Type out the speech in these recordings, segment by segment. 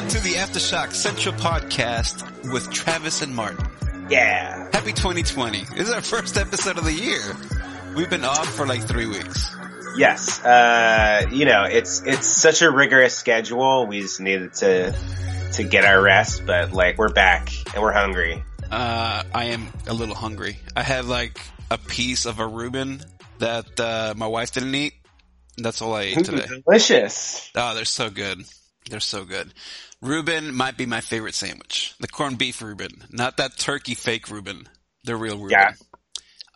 Welcome to the Aftershock Central podcast with Travis and Martin. Yeah. Happy 2020. This is our first episode of the year. We've been off for like three weeks. Yes. Uh, you know, it's, it's such a rigorous schedule. We just needed to, to get our rest, but like we're back and we're hungry. Uh, I am a little hungry. I had like a piece of a Reuben that, uh, my wife didn't eat. That's all I ate today. Delicious. Oh, they're so good. They're so good. Reuben might be my favorite sandwich. The corned beef Reuben, not that turkey fake Reuben. The real Reuben. Yeah.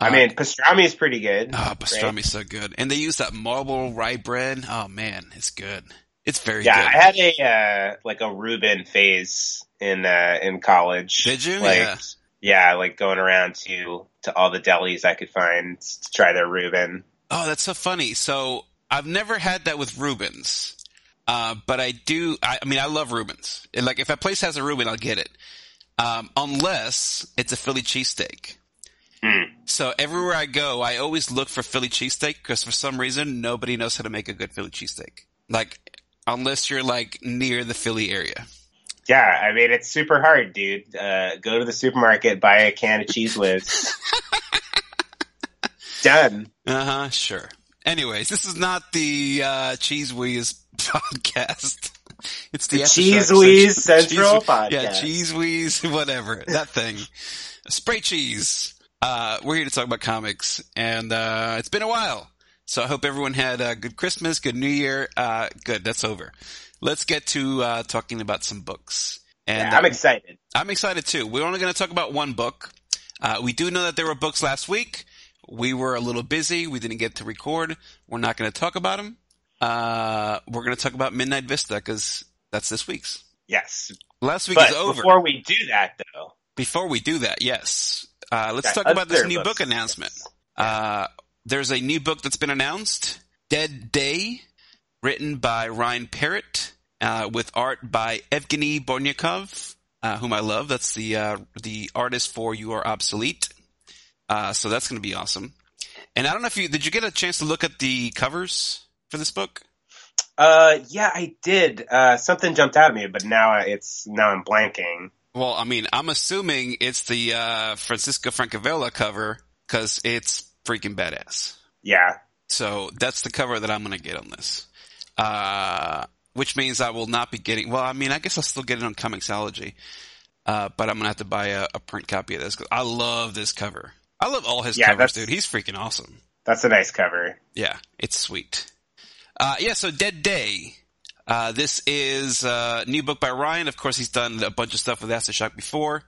I Uh, mean, pastrami is pretty good. Oh, pastrami's so good. And they use that marble rye bread. Oh man, it's good. It's very good. yeah, good. I had a, uh, like a Reuben phase in, uh, in college. Did you? Like, yeah. yeah, like going around to, to all the delis I could find to try their Reuben. Oh, that's so funny. So I've never had that with Reubens. Uh, but I do, I, I mean, I love Reubens. Like if a place has a Reuben, I'll get it. Um, unless it's a Philly cheesesteak. Mm. So everywhere I go, I always look for Philly cheesesteak because for some reason nobody knows how to make a good Philly cheesesteak. Like, unless you're like near the Philly area. Yeah, I mean it's super hard, dude. Uh, go to the supermarket, buy a can of Cheez Whiz. Done. Uh huh. Sure. Anyways, this is not the uh, Cheese Wheeze podcast. It's the, The Cheese Wheeze Central Cheese- podcast. Yeah, Cheese Wheeze, whatever that thing. Spray cheese. Uh, we're here to talk about comics, and uh, it's been a while. So I hope everyone had a good Christmas, good New Year. Uh, good, that's over. Let's get to uh, talking about some books. And Yeah, I'm uh, excited. I'm excited too. We're only going to talk about one book. Uh, we do know that there were books last week. We were a little busy. We didn't get to record. We're not going to talk about them. Uh, we're going to talk about Midnight Vista because that's this week's. Yes, Last week but is over. before we do that, though, Before we do that, yes. Uh, let's talk about this new books- book announcement. Uh, there's a new book that's been announced, Dead Day, written by Ryan Parrott, uh, with art by Evgeny Bornyakov, uh, whom I love. That's the, uh, the artist for You Are Obsolete. Uh, so that's going to be awesome. And I don't know if you, did you get a chance to look at the covers for this book? Uh, yeah, I did. Uh, something jumped out at me, but now it's now I'm blanking. Well, I mean, I'm assuming it's the, uh, Francisco Francavilla cover because it's freaking badass. Yeah, So that's the cover that I'm going to get on this. Uh, which means I will not be getting, well, I mean, I guess I'll still get it on Comixology. Uh, but I'm going to have to buy a, a print copy of this 'cause I love this cover. I love all his Yeah, covers, dude. He's freaking awesome. that's a nice cover. Yeah, it's sweet. Uh, yeah, so Dead Day. Uh, this is a new book by Ryan. Of course, he's done a bunch of stuff with Aftershock before.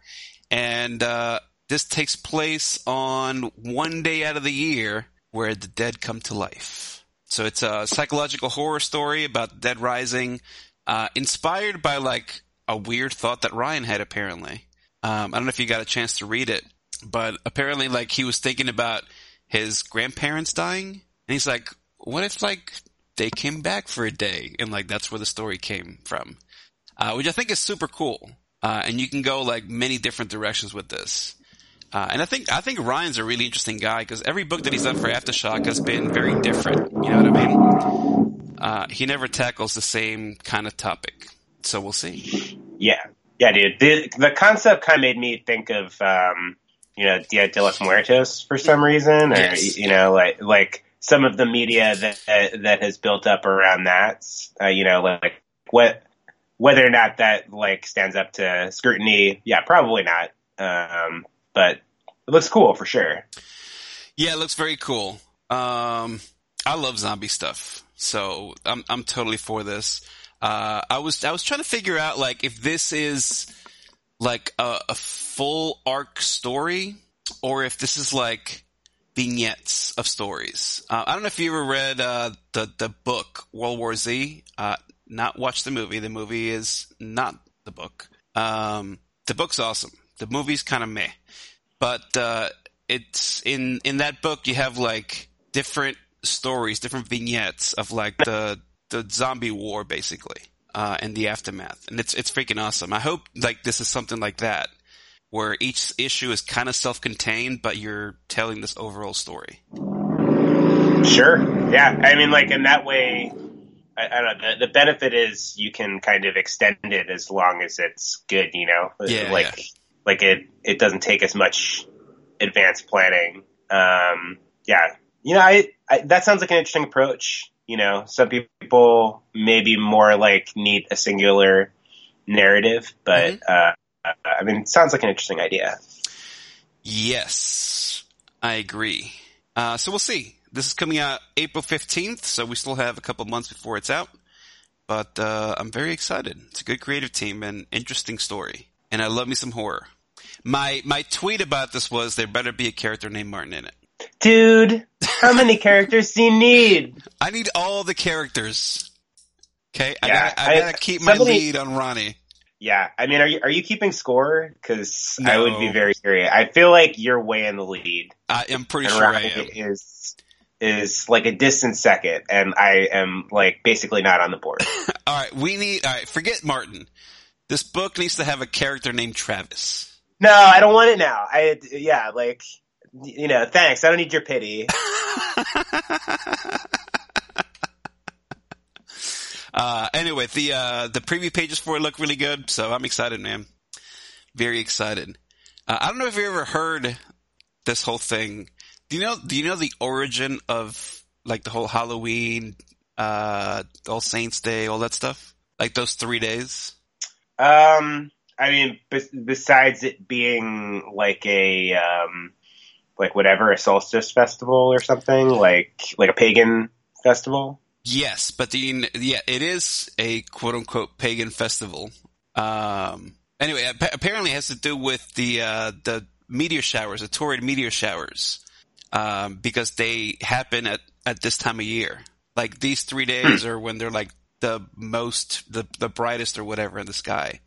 And, uh, this takes place on one day out of the year where the dead come to life. So it's a psychological horror story about dead rising, uh, inspired by like a weird thought that Ryan had apparently. Um, I don't know if you got a chance to read it, but apparently like he was thinking about his grandparents dying and he's like, what if like they came back for a day and like that's where the story came from, uh, which I think is super cool. Uh, and you can go like many different directions with this. Uh, and I think I think Ryan's a really interesting guy because every book that he's done for Aftershock has been very different. You know what I mean? Uh, he never tackles the same kind of topic, so we'll see. Yeah, yeah, dude. The the concept kind of made me think of um, you know Dia de los Muertos for some reason, or Yes. you know, like like some of the media that that has built up around that. Uh, you know, like what whether or not that like stands up to scrutiny. Yeah, probably not. Um, but it looks cool for sure. Yeah, it looks very cool. Um, I love zombie stuff, so I'm I'm totally for this. Uh, I was I was trying to figure out like if this is like a, a full arc story or if this is like vignettes of stories. Uh, I don't know if you ever read uh, the the book World War Z. Uh, not watched the movie. The movie is not the book. Um, the book's awesome. The movie's kind of meh, but uh, it's in in that book you have like different stories, different vignettes of like the the zombie war basically, uh, and the aftermath, and it's it's freaking awesome. I hope like this is something like that, where each issue is kind of self-contained, but you're telling this overall story. Sure. Yeah. I mean, like in that way, I, I don't know. The, the benefit is you can kind of extend it as long as it's good. You know, Yeah, like like it it doesn't take as much advanced planning. Um, yeah, you know, I, I that sounds like an interesting approach. You know, some people maybe more like need a singular narrative, but uh, I mean, it sounds like an interesting idea. Yes, I agree. Uh, so we'll see. This is coming out April 15th, so we still have a couple months before it's out. But uh, I'm very excited. It's a good creative team and interesting story. And I love me some horror. My my tweet about this was there better be a character named Martin in it. Dude, how many characters do you need? I need all the characters. Okay, I gotta, I I- gotta keep my somebody- lead on Ronnie. Yeah, I mean, are you are you keeping score? Because I would be very curious. I feel like you're way in the lead, I am pretty and sure I am. is is like a distant second, and I am like basically not on the board. All right, we need. All right, forget Martin. This book needs to have a character named Travis. no, I don't want it now. I yeah, like you know, thanks. I don't need your pity. Uh, anyway, the uh, the preview pages for it look really good, so I'm excited, man. Very excited. Uh, I don't know if you ever heard this whole thing. Do you know? Do you know the origin of like the whole Halloween, uh, All Saints Day, all that stuff? Like those three days. Um, I mean, bes- besides it being like a um, like whatever a solstice festival or something, like like a pagan festival. Yes, but the yeah, it is a quote unquote pagan festival. Um, anyway, appa- apparently it has to do with the uh, the meteor showers, the Taurid meteor showers, um, because they happen at at this time of year. Like these three days are when they're like the most, the the brightest or whatever in the sky.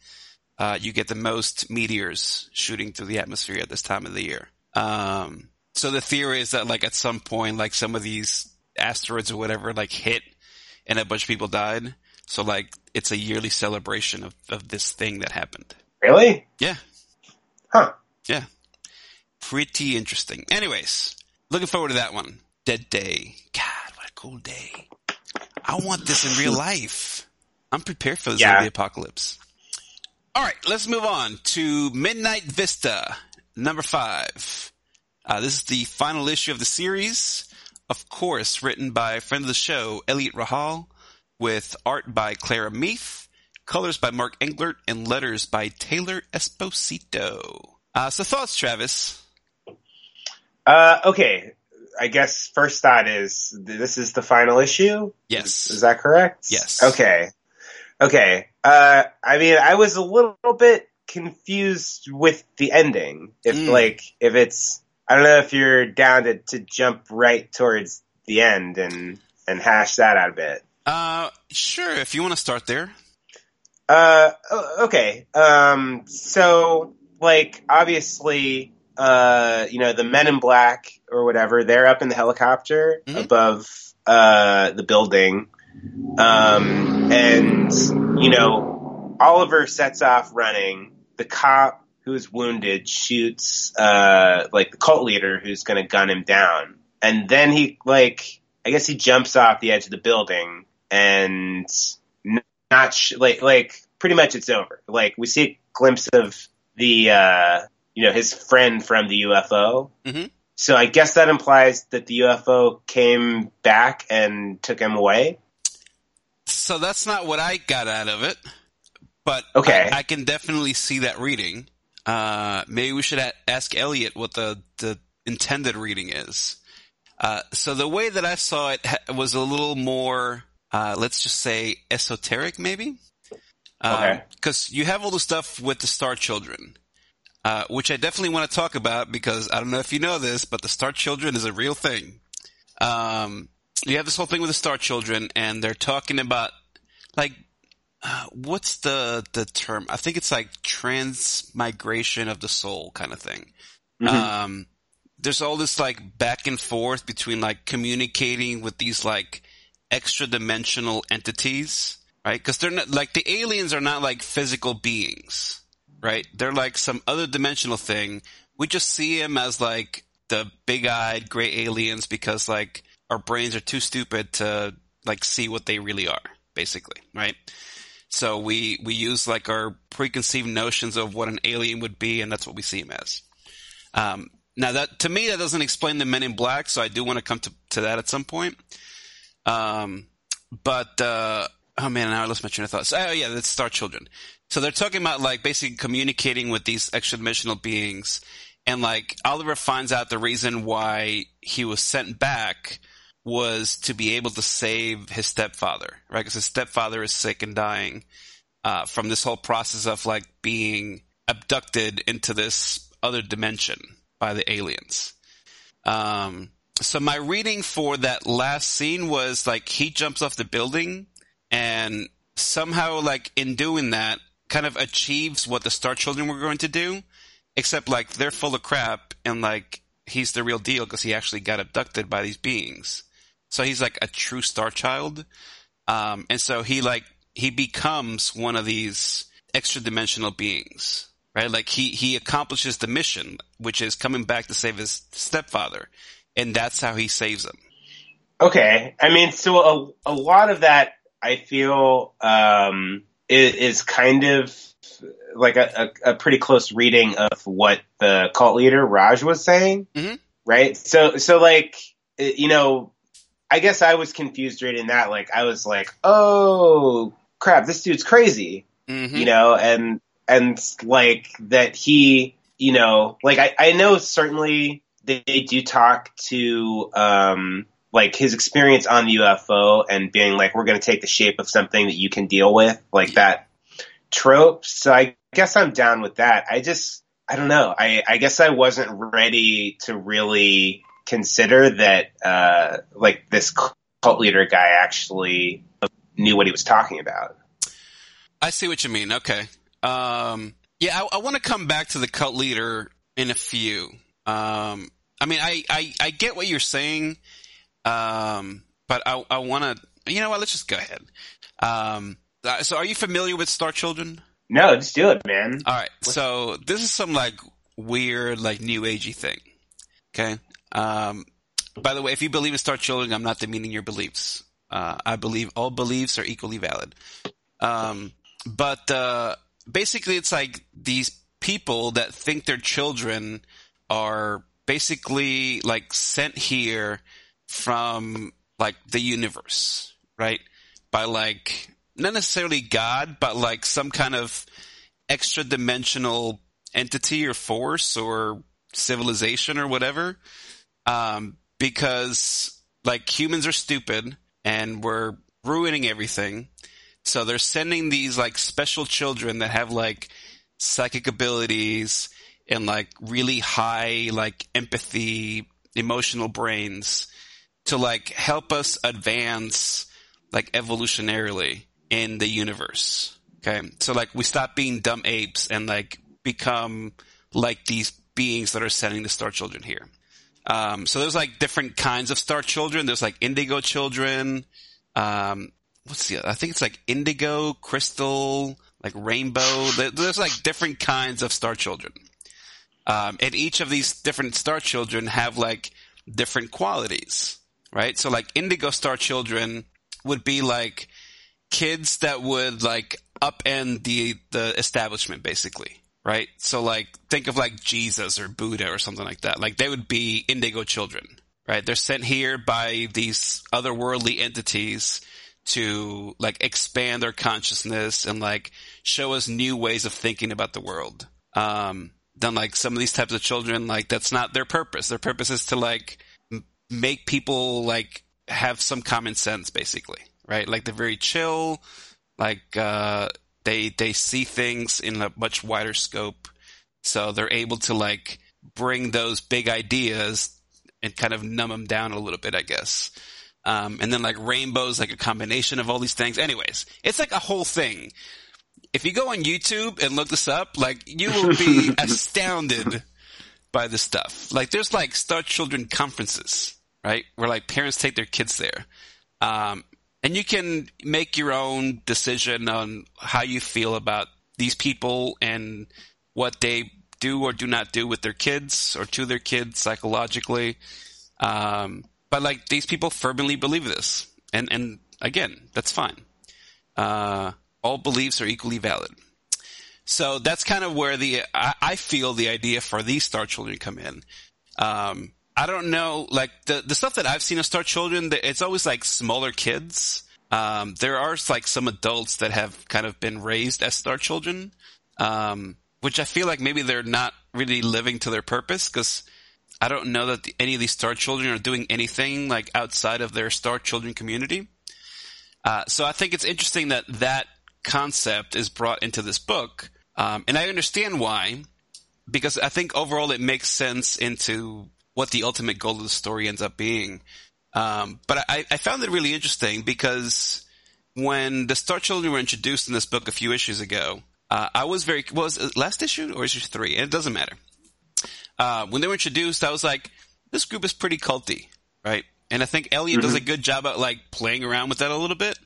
Uh, you get the most meteors shooting through the atmosphere at this time of the year. Um, so the theory is that like at some point, like some of these asteroids or whatever like hit and a bunch of people died. So like it's a yearly celebration of, of this thing that happened. Really? Yeah. Huh. Yeah. Pretty interesting. Anyways, looking forward to that one. Dead Day. God, what a cool day. I want this in real life. I'm prepared for the Yeah. zombie apocalypse. All right, let's move on to Midnight Vista, number five. Uh, this is the final issue of the series. Of course, written by a friend of the show, Elliot Rahal, with art by Clara Meath, colors by Mark Englert, and letters by Taylor Esposito. Uh, so thoughts, Travis? Uh, okay. I guess first thought is this is the final issue. Yes. Is that correct? Yes. Okay. Okay. Uh, I mean, I was a little bit confused with the ending. If Mm. like, if it's, I don't know if you're down to, to jump right towards the end and, and hash that out a bit. Uh, sure, if you want to start there. Uh, okay. Um, so like obviously, uh, you know, the men in black or whatever, they're up in the helicopter Mhm. above, uh, the building. Um, and, you know, Oliver sets off running. The cop who's wounded shoots, uh, like the cult leader who's gonna gun him down. And then he, like, I guess he jumps off the edge of the building and not sh- like like pretty much it's over. Like we see a glimpse of the uh, you know his friend from the UFO. Mhm. So I guess that implies that the UFO came back and took him away. So that's not what I got out of it, but Okay. I, I can definitely see that reading. Uh, maybe we should a- ask Elliot what the, the intended reading is. Uh, so the way that I saw it ha- was a little more, uh, let's just say esoteric, maybe. Okay. Because you have all the stuff with the Star Children, uh, which I definitely want to talk about because I don't know if you know this, but the Star Children is a real thing. Um, you have this whole thing with the Star Children, and they're talking about like uh, what's the the term? I think it's like transmigration of the soul kind of thing. Mhm. Um, there's all this like back and forth between like communicating with these like extra dimensional entities, right? Because they're not like the aliens are not like physical beings, right? They're like some other dimensional thing. We just see them as like the big eyed gray aliens because like our brains are too stupid to like see what they really are. basically, right? So we, we use like our preconceived notions of what an alien would be, and that's what we see him as. Um, now that, to me, that doesn't explain the Men in Black, so I do want to come to, to that at some point. Um, but, uh, oh man, now I lost my train of thought. So, oh yeah, that's Star Children. So they're talking about like basically communicating with these extra dimensional beings. And like Oliver finds out the reason why he was sent back was to be able to save his stepfather, right? Because his stepfather is sick and dying uh, from this whole process of like being abducted into this other dimension by the aliens. Um, so my reading for that last scene was like he jumps off the building and somehow like in doing that kind of achieves what the Star Children were going to do, except like they're full of crap and like he's the real deal because he actually got abducted by these beings. So he's like a true star child. Um, and so he like, he becomes one of these extra dimensional beings, right? Like he, he accomplishes the mission, which is coming back to save his stepfather. And that's how he saves him. Okay. I mean, so a, a lot of that I feel, um, is, is kind of like a, a, a, pretty close reading of what the cult leader Raj was saying. Mm-hmm. Right. So, so like, you know, I guess I was confused reading that. Like, I was like, oh crap, this dude's crazy, mm-hmm. you know, and, and like that he, you know, like I, I know certainly they, they do talk to, um, like his experience on the UFO and being like, we're going to take the shape of something that you can deal with, like that trope. So I guess I'm down with that. I just, I don't know. I, I guess I wasn't ready to really consider that uh, like this cult leader guy actually knew what he was talking about. I see what you mean. Okay. Um, yeah, I, I want to come back to the cult leader in a few. Um, I mean, I, I, I, get what you're saying, um, but I, I want to. You know what? Let's just go ahead. Um, uh, so, are you familiar with Star Children? No, just do it, man. All right. So, this is some like weird, like new agey thing. Okay. Um, by the way, if you believe in Star Children, I'm not demeaning your beliefs. Uh, I believe all beliefs are equally valid. Um, but uh, basically, it's like these people that think their children are basically like sent here from like the universe, right? By like not necessarily God, but like some kind of extra dimensional entity or force or civilization or whatever um, because like humans are stupid and we're ruining everything. So they're sending these like special children that have like psychic abilities and like really high like empathy, emotional brains to like help us advance like evolutionarily in the universe. Okay. So like we stop being dumb apes and like become like these beings that are sending the star children here. Um, so there's like different kinds of star children. There's like indigo children. Um, what's the? Other? I think it's like indigo, crystal, like rainbow. There's like different kinds of star children. Um, and each of these different star children have like different qualities, right? So like indigo star children would be like kids that would like upend the the establishment basically right? So like think of like Jesus or Buddha or something like that. Like they would be indigo children, right? They're sent here by these otherworldly entities to like expand our consciousness and like show us new ways of thinking about the world. Um, then like some of these types of children, like that's not their purpose. Their purpose is to like m- make people like have some common sense basically, right? Like they're very chill, like, uh, they they see things in a much wider scope, so they're able to like bring those big ideas and kind of numb them down a little bit, I guess. Um, and then like rainbows, like a combination of all these things. Anyways, it's like a whole thing. If you go on YouTube and look this up, like you will be astounded by this stuff. Like there's like Star Children conferences, right? Where like parents take their kids there. Um, and you can make your own decision on how you feel about these people and what they do or do not do with their kids or to their kids psychologically. Um, but like these people firmly believe this, and and again, that's fine. Uh, all beliefs are equally valid. So that's kind of where the I, I feel the idea for these Star Children come in. Um, I don't know, like the the stuff that I've seen of Star Children, it's always like smaller kids. Um, there are like some adults that have kind of been raised as Star Children, um, which I feel like maybe they're not really living to their purpose because I don't know that the, any of these Star Children are doing anything like outside of their Star Children community. Uh, so I think it's interesting that that concept is brought into this book um, and I understand why, because I think overall it makes sense into what the ultimate goal of the story ends up being. Um, but I, I, found it really interesting because when the Star Children were introduced in this book a few issues ago, uh, I was very was it last issue or issue three? It doesn't matter. Uh, when they were introduced, I was like, this group is pretty culty, right? And I think Elliot mm-hmm. does a good job at like playing around with that a little bit,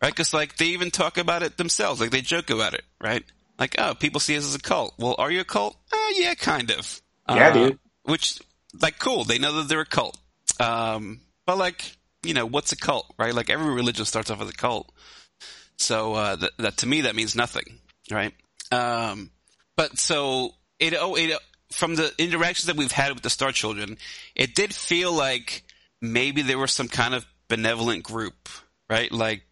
right? Because like they even talk about it themselves, like they joke about it, right? Like, oh, people see us as a cult. Well, are you a cult? Uh, yeah, kind of. Yeah, uh, dude. Which, like, cool. They know that they're a cult. Um, but like, you know, what's a cult, right? Like every religion starts off as a cult. So, uh, that, that to me, that means nothing, right? Um, but so it, oh, it, from the interactions that we've had with the Star Children, it did feel like maybe there was some kind of benevolent group, right? Like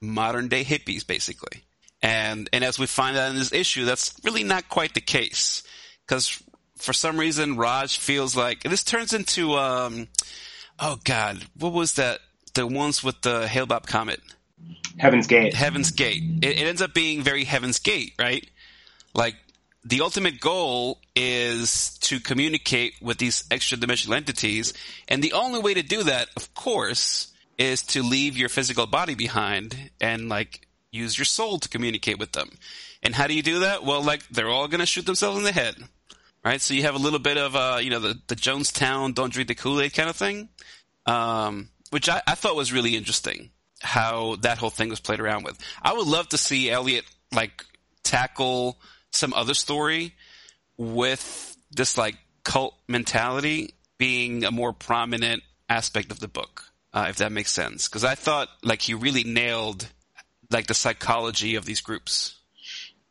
modern day hippies, basically. And, and as we find out in this issue, that's really not quite the case. Cause for some reason, Raj feels like, this turns into, um, oh god, what was that? The ones with the Hale-Bopp comet. Heaven's Gate. Heaven's Gate. It, it ends up being very Heaven's Gate, right? Like, the ultimate goal is to communicate with these extra dimensional entities. And the only way to do that, of course, is to leave your physical body behind and like use your soul to communicate with them. And how do you do that? Well, like they're all going to shoot themselves in the head, right? So you have a little bit of, uh, you know, the, the Jonestown don't drink the Kool-Aid kind of thing, um, which I, I thought was really interesting how that whole thing was played around with. I would love to see Elliot like tackle some other story with this like cult mentality being a more prominent aspect of the book, uh, if that makes sense. Because I thought like he really nailed like the psychology of these groups?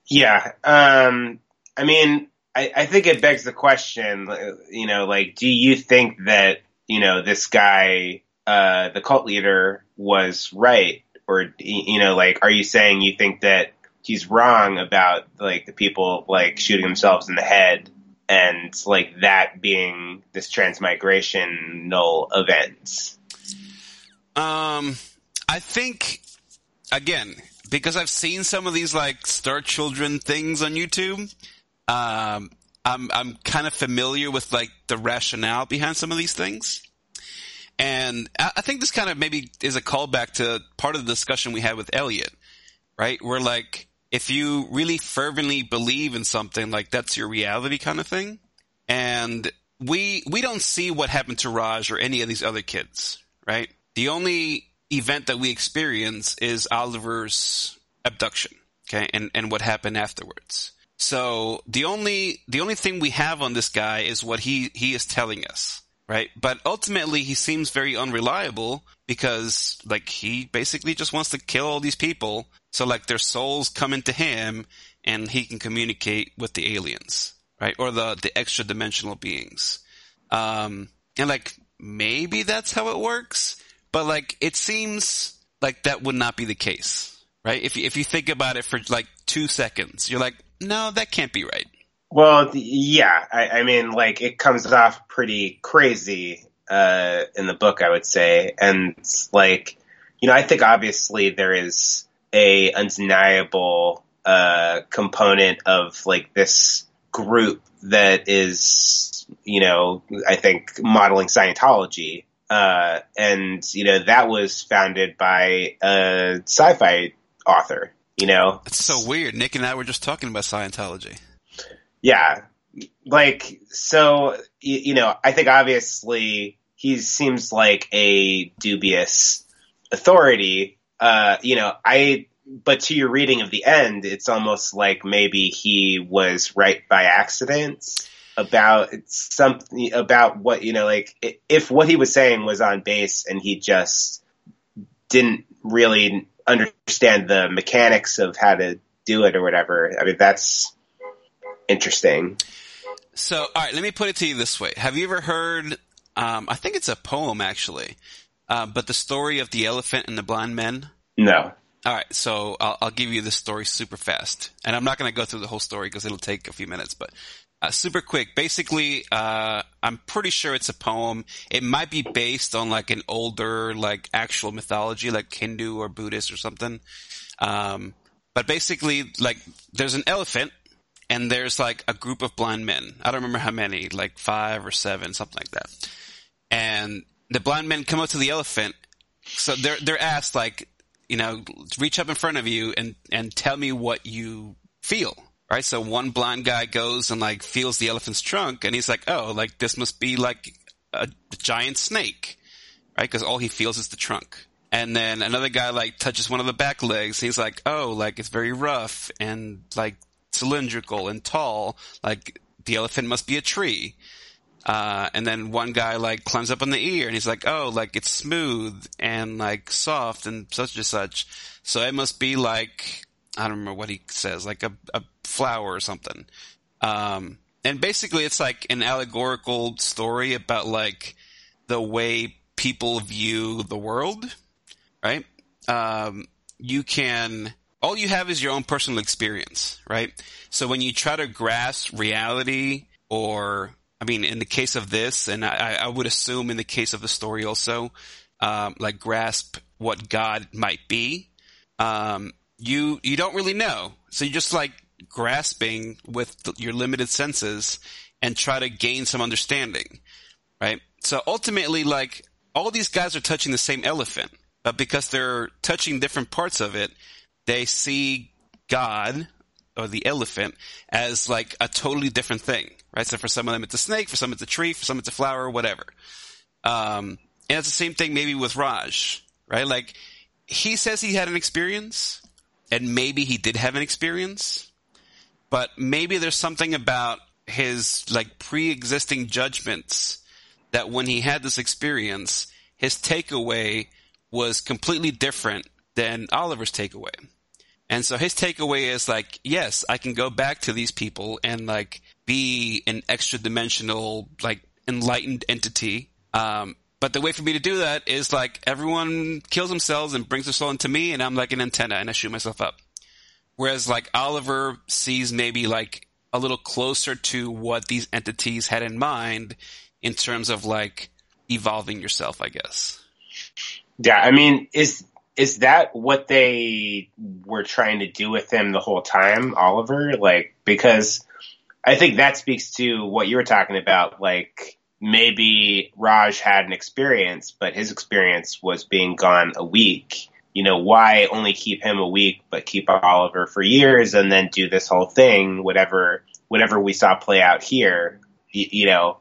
Yeah. Um, I mean, I, I think it begs the question, you know, like, do you think that, you know, this guy, uh, the cult leader was right? Or, you know, like, are you saying you think that he's wrong about, like, the people, like, shooting themselves in the head and, like, that being this transmigrational event? Um, I think again, because I've seen some of these like Star Children things on YouTube, um, I'm I'm kind of familiar with like the rationale behind some of these things. And I think this kind of maybe is a callback to part of the discussion we had with Elliot, right? Where like, if you really fervently believe in something, like that's your reality kind of thing. And we, we don't see what happened to Raj or any of these other kids, right? The only event that we experience is Oliver's abduction, okay, and and what happened afterwards. So the only the only thing we have on this guy is what he he is telling us, right? But ultimately, he seems very unreliable because like he basically just wants to kill all these people, so like their souls come into him and he can communicate with the aliens, right, or the the extra dimensional beings. Um, and like maybe that's how it works but like, it seems like that would not be the case, right? If if you think about it for like two seconds, you're like, no, that can't be right. Well, yeah, I, I mean, like it comes off pretty crazy uh, in the book, I would say, and like, you know, I think obviously there is a undeniable uh, component of like this group that is, you know, I think modeling Scientology uh, and you know that was founded by a sci-fi author. You know, it's so weird. Nick and I were just talking about Scientology. Yeah, like so. You, you know, I think obviously he seems like a dubious authority. Uh, you know, I but to your reading of the end, it's almost like maybe he was right by accident about something about what you know like if what he was saying was on base and he just didn't really understand the mechanics of how to do it or whatever. I mean, that's interesting. So, all right, let me put it to you this way: Have you ever heard? Um, I think it's a poem actually, uh, but the story of the elephant and the blind men. No. All right, so I'll, I'll give you the story super fast, and I'm not going to go through the whole story because it'll take a few minutes, but uh, super quick. Basically, uh, I'm pretty sure it's a poem. It might be based on like an older, like actual mythology, like Hindu or Buddhist or something. Um, but basically, like there's an elephant and there's like a group of blind men. I don't remember how many, like five or seven, something like that. And the blind men come up to the elephant. So they're, they're asked like, you know, reach up in front of you and, and tell me what you feel. Right. So one blind guy goes and like feels the elephant's trunk and he's like, oh, like this must be like a giant snake. Right. Cause all he feels is the trunk. And then another guy like touches one of the back legs. And he's like, oh, like it's very rough and like cylindrical and tall. Like the elephant must be a tree. Uh, and then one guy like climbs up on the ear and he's like, oh, like it's smooth and like soft and such and such. So it must be like, I don't remember what he says, like a, a flower or something. Um, and basically it's like an allegorical story about like the way people view the world, right? Um, you can, all you have is your own personal experience, right? So when you try to grasp reality or I mean, in the case of this, and I, I would assume in the case of the story also, um, like grasp what God might be, um, you you don't really know. So you're just like grasping with your limited senses and try to gain some understanding, right? So ultimately, like all these guys are touching the same elephant, but because they're touching different parts of it, they see God or the elephant as like a totally different thing, right? So for some of them it's a snake, for some it's a tree, for some it's a flower, whatever. Um, and it's the same thing maybe with Raj, right? Like he says he had an experience and maybe he did have an experience, but maybe there's something about his like pre-existing judgments that when he had this experience, his takeaway was completely different than Oliver's takeaway. And so his takeaway is like, yes, I can go back to these people and like be an extra dimensional, like enlightened entity. Um, but the way for me to do that is like everyone kills themselves and brings their soul into me and I'm like an antenna and I shoot myself up. Whereas like Oliver sees maybe like a little closer to what these entities had in mind in terms of like evolving yourself, I guess. Yeah, I mean, is is that what they were trying to do with him the whole time, Oliver? Like, because I think that speaks to what you were talking about. Like, maybe Raj had an experience, but his experience was being gone a week. You know, why only keep him a week, but keep Oliver for years and then do this whole thing, whatever, whatever we saw play out here, you, you know,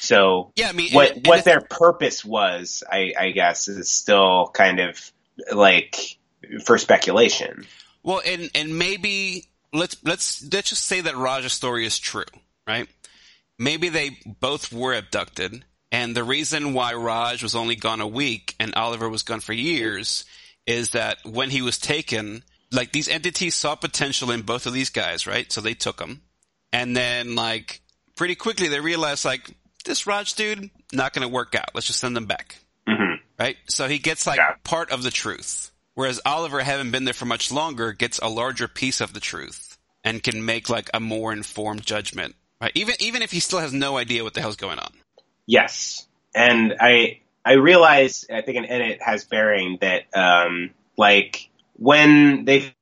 so yeah, I mean, what and, what their purpose was, I, I guess, is still kind of like for speculation. Well, and and maybe let's let's let's just say that Raj's story is true, right? Maybe they both were abducted, and the reason why Raj was only gone a week and Oliver was gone for years is that when he was taken, like these entities saw potential in both of these guys, right? So they took them, and then like pretty quickly they realized like this Raj dude not going to work out. Let's just send them back. Mm-hmm. Right? So he gets like Yeah. part of the truth. Whereas Oliver, having been there for much longer, gets a larger piece of the truth and can make like a more informed judgment. Right? Even even if he still has no idea what the hell's going on. Yes, and I I realize I think and it has bearing that um, like when they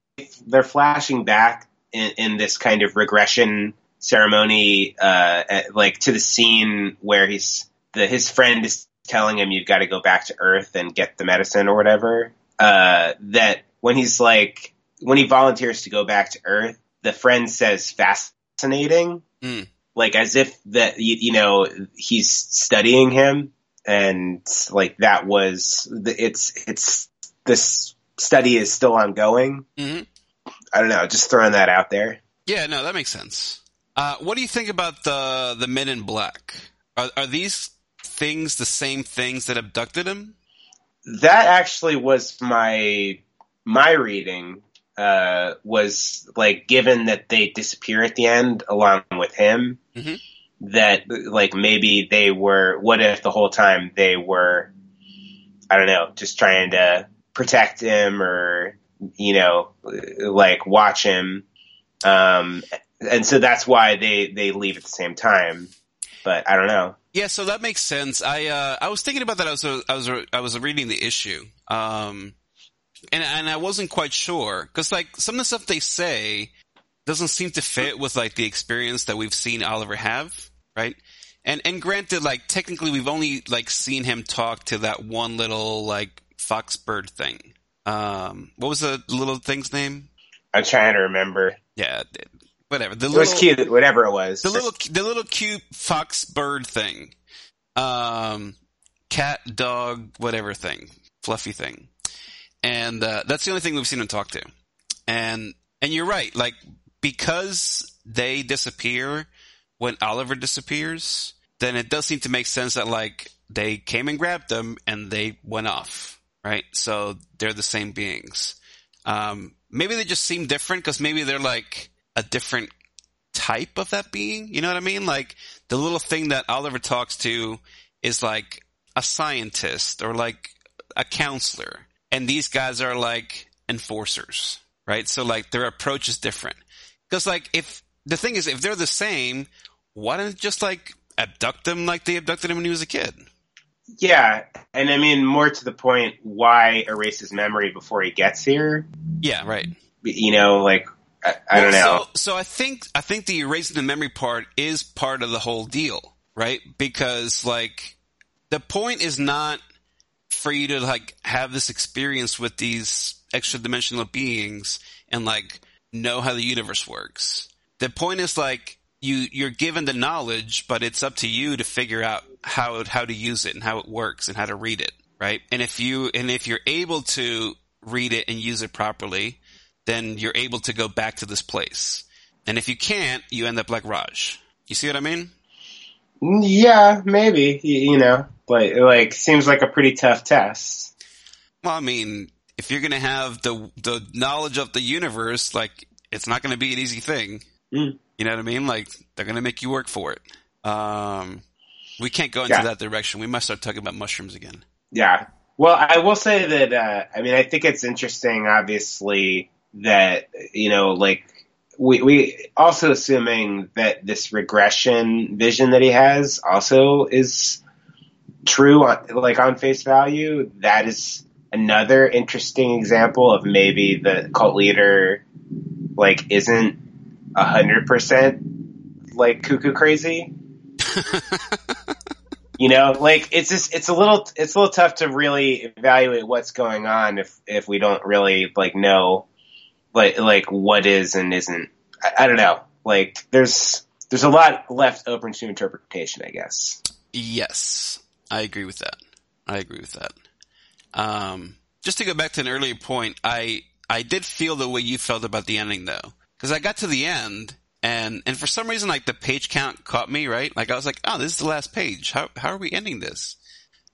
they're flashing back in, in this kind of regression ceremony, uh, at- like to the scene where he's the his friend is telling him you've got to go back to Earth and get the medicine or whatever. Uh, that when he's like when he volunteers to go back to Earth, the friend says fascinating Mm. Like as if that you, you know he's studying him and like that was the, it's it's this study is still ongoing hmm i don't know just throwing that out there Yeah, no, that makes sense. Uh, what do you think about the the Men in Black? Are are these things the same things that abducted him? that actually was my my reading uh, was like given that they disappear at the end along with him, Mhm. that like maybe they were. What if the whole time they were, I don't know, just trying to protect him or you know, like watch him, um, and so that's why they they leave at the same time. But I don't know. Yeah, so that makes sense. I uh, I was thinking about that. I was I was I was reading the issue, um, and and I wasn't quite sure because like some of the stuff they say doesn't seem to fit with like the experience that we've seen Oliver have, right? And and granted, like technically, we've only like seen him talk to that one little like fox bird thing. Um, what was the little thing's name? I'm trying to remember. Yeah, whatever. The It little, was cute, whatever it was. the little the little cute fox bird thing um cat dog whatever thing fluffy thing and uh, that's the only thing we've seen him talk to and and you're right like because they disappear when oliver disappears then it does seem to make sense that like they came and grabbed them and they went off right so they're the same beings um maybe they just seem different because maybe they're like a different type of that being. You know what I mean? Like the little thing that Oliver talks to is like a scientist or like a counselor. And these guys are like enforcers, right? So like their approach is different. Cause like if the thing is, if they're the same, why don't just like abduct him like they abducted him when he was a kid? Yeah, and I mean more to the point, why erase his memory before he gets here? Yeah, right. You know, like I, I don't know. So, so I think I think the erasing the memory part is part of the whole deal, right? Because like the point is not for you to like have this experience with these extra dimensional beings and like know how the universe works. The point is like you you're given the knowledge, but it's up to you to figure out how how to use it and how it works and how to read it, right? And if you and if you're able to read it and use it properly, then you're able to go back to this place. And if you can't, you end up like Raj. You see what I mean? yeah, maybe you, you know, but like seems like a pretty tough test. Well, I mean, if you're gonna have the the knowledge of the universe, like it's not gonna be an easy thing. Mm. You know what I mean? Like they're gonna make you work for it. Um, we can't go into Yeah. that direction. We must start talking about mushrooms again. Yeah. Well, I will say that, uh, I mean, I think it's interesting, obviously, that, you know, like, we, we also assuming that this regression vision that he has also is true, on, like, on face value. That is another interesting example of maybe the cult leader, like, isn't a hundred percent, like, cuckoo crazy. You know, like it's just it's a little it's a little tough to really evaluate what's going on if if we don't really like know like like what is and isn't. I, I don't know. Like there's there's a lot left open to interpretation, I guess. Yes, I agree with that. I agree with that. Um, just to go back to an earlier point, I I did feel the way you felt about the ending though, because I got to the end and and for some reason like the page count caught me right. Like I was like, oh, this is the last page. How how are we ending this?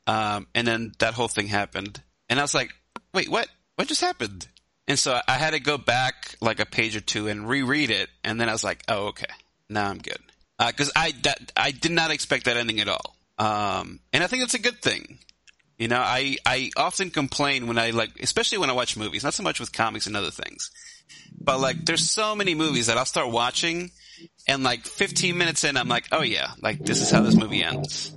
Um, and then that whole thing happened, and I was like, wait, what? What just happened? And so I had to go back like a page or two and reread it, and then I was like, oh, okay, now I'm good. Because I that I did not expect that ending at all, um, and I think that's a good thing. You know, I I often complain when I like, especially when I watch movies, not so much with comics and other things, but like there's so many movies that I'll start watching, and like 15 minutes in, I'm like, oh yeah, like this is how this movie ends.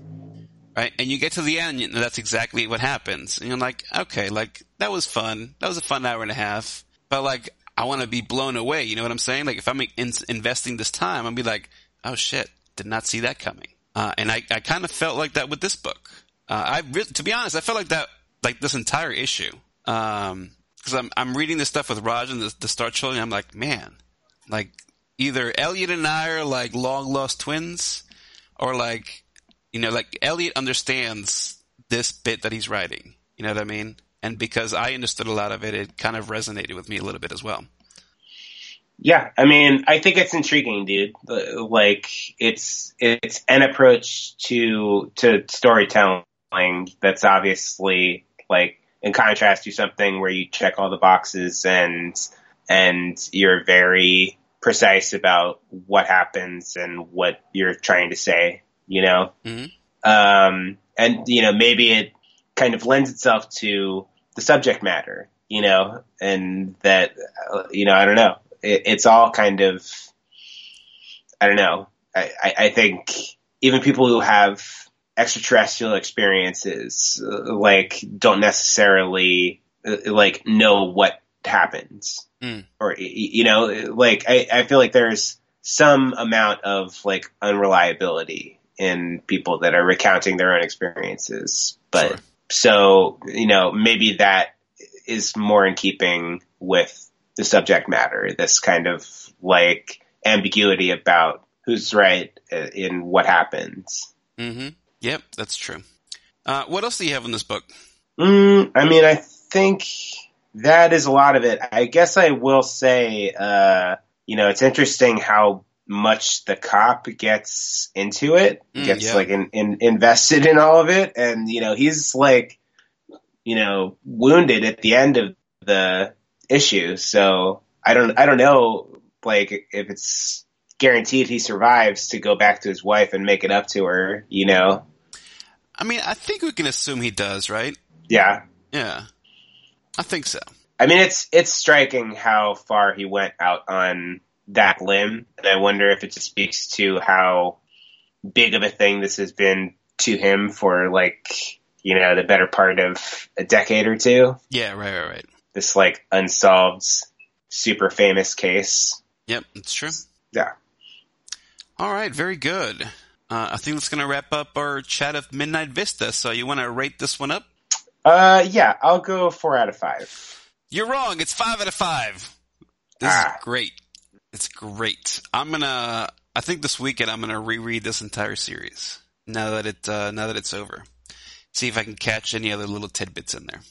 Right? And you get to the end, and that's exactly what happens. And you're like, okay, like, that was fun. That was a fun hour and a half. But like, I want to be blown away. You know what I'm saying? Like, if I'm in- investing this time, I'll be like, oh shit, did not see that coming. Uh, and I, I kind of felt like that with this book. Uh, I to be honest, I felt like that, like this entire issue. Um, cause I'm, I'm reading this stuff with Raj and the, the Star Children. I'm like, man, like either Elliot and I are like long lost twins or like, you know, like Elliot understands this bit that he's writing. You know what I mean? And because I understood a lot of it, it kind of resonated with me a little bit as well. Yeah, I mean, I think it's intriguing, dude. Like, it's it's an approach to to storytelling that's obviously like in contrast to something where you check all the boxes and and you're very precise about what happens and what you're trying to say, you know? Mhm. Um, and, you know, maybe it kind of lends itself to the subject matter, you know, and that, you know, I don't know. It, it's all kind of, I don't know. I, I, I think even people who have extraterrestrial experiences, uh, like, don't necessarily, uh, like, know what happens Mm. or you know like I, I feel like there's some amount of like unreliability in people that are recounting their own experiences but Sure. so you know maybe that is more in keeping with the subject matter this kind of like ambiguity about who's right uh, in what happens Mm-hmm. Yep, that's true. Uh, what else do you have in this book? Mm, I mean, I think that is a lot of it. I guess I will say, uh, you know, it's interesting how much the cop gets into it, Mm, gets yeah. like in, in, invested in all of it, and you know, he's like, you know, wounded at the end of the issue. So I don't, I don't know, like if it's guaranteed he survives to go back to his wife and make it up to her. You know, I mean, I think we can assume he does, right? yeah. Yeah, I think so. I mean, it's it's striking how far he went out on that limb, and I wonder if it just speaks to how big of a thing this has been to him for like you know the better part of a decade or two. Yeah, right, right, right. This like unsolved, super famous case. Yep, it's true. Yeah. All right, very good. Uh, I think that's going to wrap up our chat of Midnight Vista. So you want to rate this one up? Uh, yeah, I'll go four out of five. You're wrong. It's five out of five. This Ah. is great. It's great. I'm gonna. I think this weekend I'm gonna reread this entire series now that it uh, now that it's over. See if I can catch any other little tidbits in there.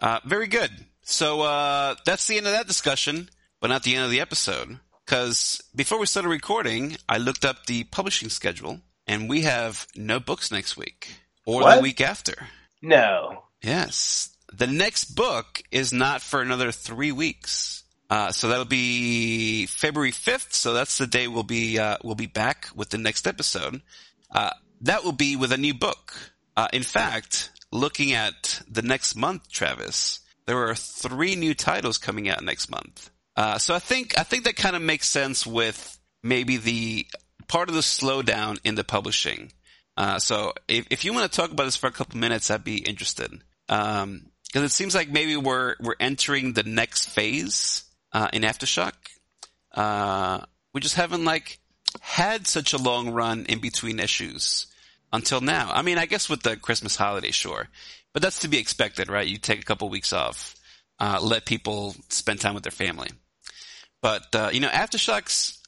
Uh, very good. So uh, that's the end of that discussion, but not the end of the episode. Because before we started recording, I looked up the publishing schedule, and we have no books next week or the week after. No. Yes. The next book is not for another three weeks. Uh, so that'll be February 5th. So that's the day we'll be, uh, we'll be back with the next episode. Uh, that will be with a new book. Uh, in fact, looking at the next month, Travis, there are three new titles coming out next month. Uh, so I think, I think that kind of makes sense with maybe the part of the slowdown in the publishing. Uh, so if, if you want to talk about this for a couple minutes, I'd be interested. Um, cause it seems like maybe we're, we're entering the next phase, uh, in Aftershock. Uh, we just haven't like had such a long run in between issues until now. I mean, I guess with the Christmas holiday, sure, but that's to be expected, right? You take a couple weeks off, uh, let people spend time with their family. But, uh, you know, Aftershock's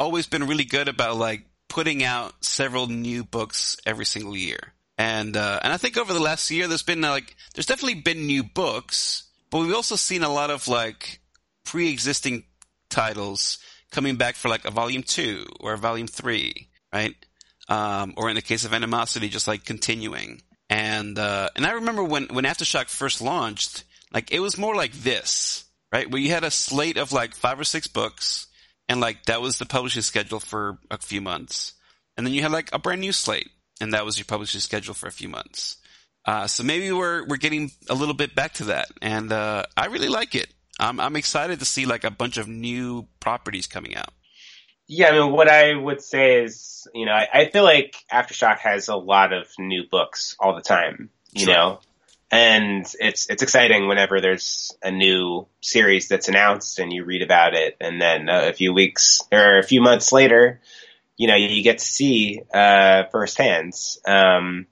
always been really good about like putting out several new books every single year. And, uh, and I think over the last year, there's been uh, like, there's definitely been new books, but we've also seen a lot of like pre-existing titles coming back for like a volume two or a volume three, right? Um, or in the case of Animosity, just like continuing. And, uh, and I remember when, when Aftershock first launched, like it was more like this, right? Where you had a slate of like five or six books and like that was the publishing schedule for a few months. And then you had like a brand new slate and that was your publishing schedule for a few months. Uh, so maybe we're, we're getting a little bit back to that. And, uh, I really like it. I'm, I'm excited to see like a bunch of new properties coming out. Yeah, I mean, what I would say is, you know, I, I feel like Aftershock has a lot of new books all the time, you Sure. know, and it's it's exciting whenever there's a new series that's announced and you read about it, and then uh, a few weeks or a few months later, you know, you get to see uh, firsthand. Um,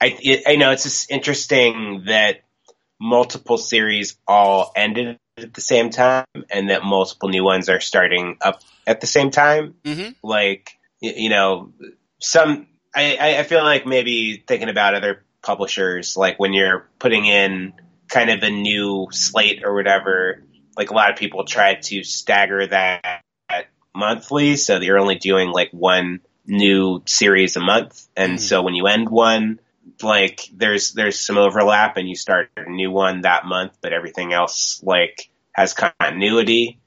I it, I know it's just interesting that multiple series all ended at the same time, and that multiple new ones are starting up at the same time Mm-hmm. like you know some I- I feel like maybe thinking about other publishers like when you're putting in kind of a new slate or whatever like a lot of people try to stagger that monthly so that you're only doing like one new series a month and Mhm. so when you end one like there's there's some overlap and you start a new one that month, but everything else like has continuity.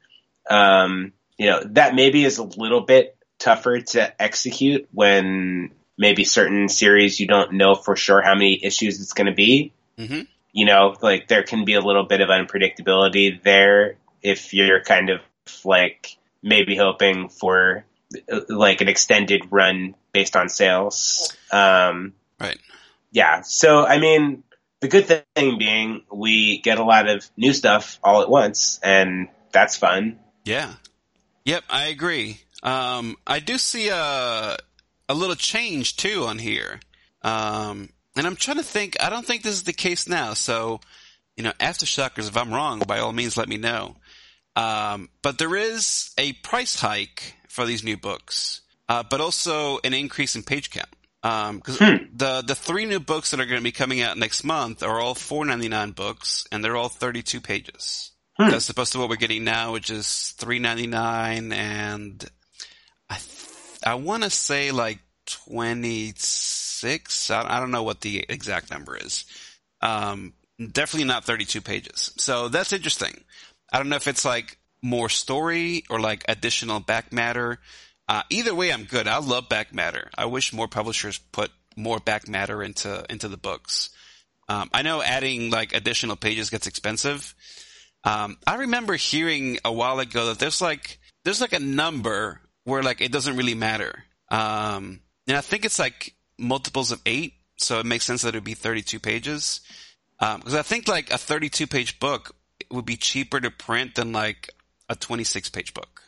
Um, you know, that maybe is a little bit tougher to execute when maybe certain series you don't know for sure how many issues it's going to be. Mm-hmm. You know, like there can be a little bit of unpredictability there if you're kind of like maybe hoping for like an extended run based on sales. Um, Right. yeah. So, I mean, the good thing being we get a lot of new stuff all at once, and that's fun. Yeah. Yep, I agree. Um, I do see a a little change too on here. Um, and I'm trying to think. I don't think this is the case now. So, you know, aftershockers, if I'm wrong, by all means, let me know. Um, but there is a price hike for these new books, uh, but also an increase in page count. Um, cause Hmm. the, the three new books that are going to be coming out next month are all 4.99 books and they're all 32 pages. Hmm. As opposed to what we're getting now, which is 3.99 and I, th- I want to say like 26. I, I don't know what the exact number is. Um, definitely not 32 pages. So that's interesting. I don't know if it's like more story or like additional back matter. Uh, either way, I'm good. I love back matter. I wish more publishers put more back matter into into the books. Um, I know adding like additional pages gets expensive. Um, I remember hearing a while ago that there's like there's like a number where like it doesn't really matter. Um, and I think it's like multiples of eight, so it makes sense that it would be 32 pages. Because I think like a 32 page book would be cheaper to print than like a 26 page book.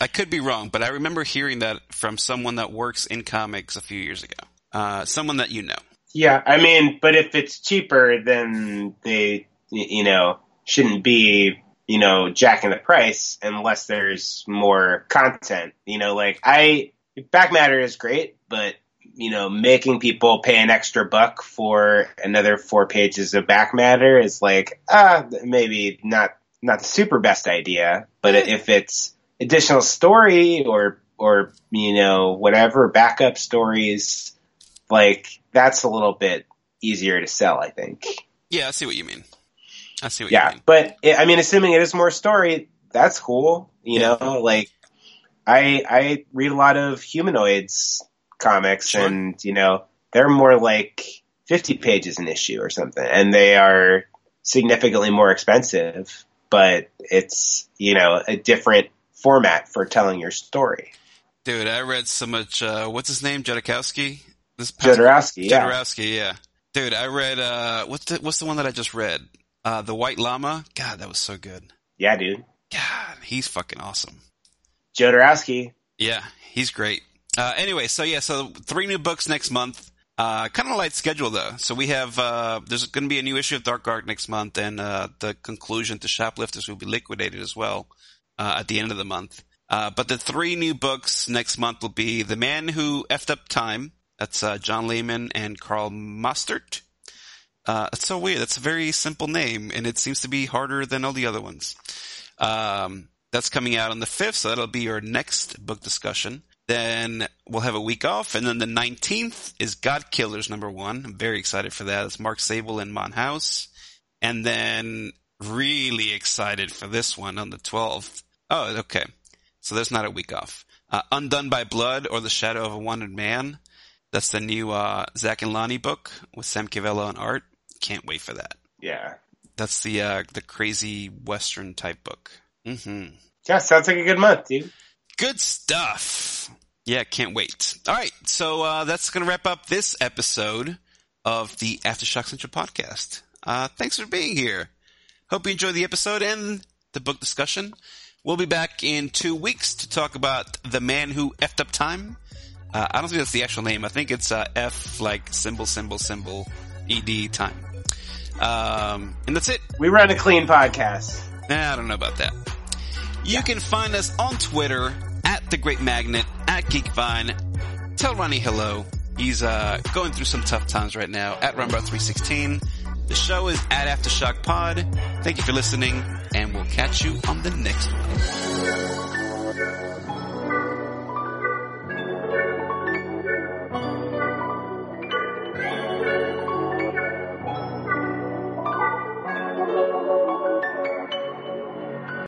I could be wrong, but I remember hearing that from someone that works in comics a few years ago. Uh, someone that you know. Yeah, I mean, but if it's cheaper, then they, you know, shouldn't be, you know, jacking the price unless there's more content. You know, like I, back matter is great, but you know, making people pay an extra buck for another four pages of back matter is like, ah, maybe not, not the super best idea. But if it's additional story or, or, you know, whatever backup stories, like that's a little bit easier to sell, I think. Yeah, I see what you mean. I see what you Yeah, mean. but it, I mean, assuming it is more story, that's cool. You Yeah. know, like I I read a lot of humanoids comics, Sure. and you know they're more like fifty pages an issue or something, and they are significantly more expensive. But it's you know a different format for telling your story. Dude, I read so much, uh, what's his name? Jodorowsky? This past- Jodorowsky, yeah, Jodorowsky, yeah. Dude, I read, uh, what's the, what's the one that I just read? Uh, The White Lama? God, that was so good. yeah, dude, God, he's fucking awesome. Jodorowsky. Yeah, he's great. Uh, anyway, so yeah, so three new books next month. Uh, kind of a light schedule though. So we have, uh, there's going to be a new issue of Dark Ark next month and, uh, the conclusion to Shoplifters will be liquidated as well, uh, at the end of the month. Uh, but the three new books next month will be The Man Who Effed Up Time. That's, uh, John Layman and Karl Mostert. Uh, it's so weird. That's a very simple name and it seems to be harder than all the other ones. Um, that's coming out on the 5th, so that'll be our next book discussion. Then we'll have a week off, and then the 19th is God Killers number one. I'm very excited for that. It's Mark Sable and Maan House. And then really excited for this one on the 12th. Oh, okay. So there's not a week off. Uh, Undone by Blood or The Shadow of a Wanted Man. That's the new, uh, Zac and Lonnie book with Sam Kivelä on art. Can't wait for that. Yeah, That's the, uh, the crazy Western type book. hmm yeah, sounds like a good month, dude. Good stuff. Yeah, can't wait. All right, so uh, that's going to wrap up this episode of the Aftershock Central podcast. Uh, thanks for being here. Hope you enjoyed the episode and the book discussion. We'll be back in two weeks to talk about The Man Who Effed Up Time. Uh, I don't think that's the actual name. I think it's uh, F like symbol, symbol, symbol, ED time. Um, and that's it. We run a clean podcast. Nah, I don't know about that. You can find us on Twitter at the Great Magnet at Geekvine. Tell Ronnie hello. He's uh, going through some tough times right now at Runbar316. The show is at Aftershock Pod. Thank you for listening, and we'll catch you on the next one.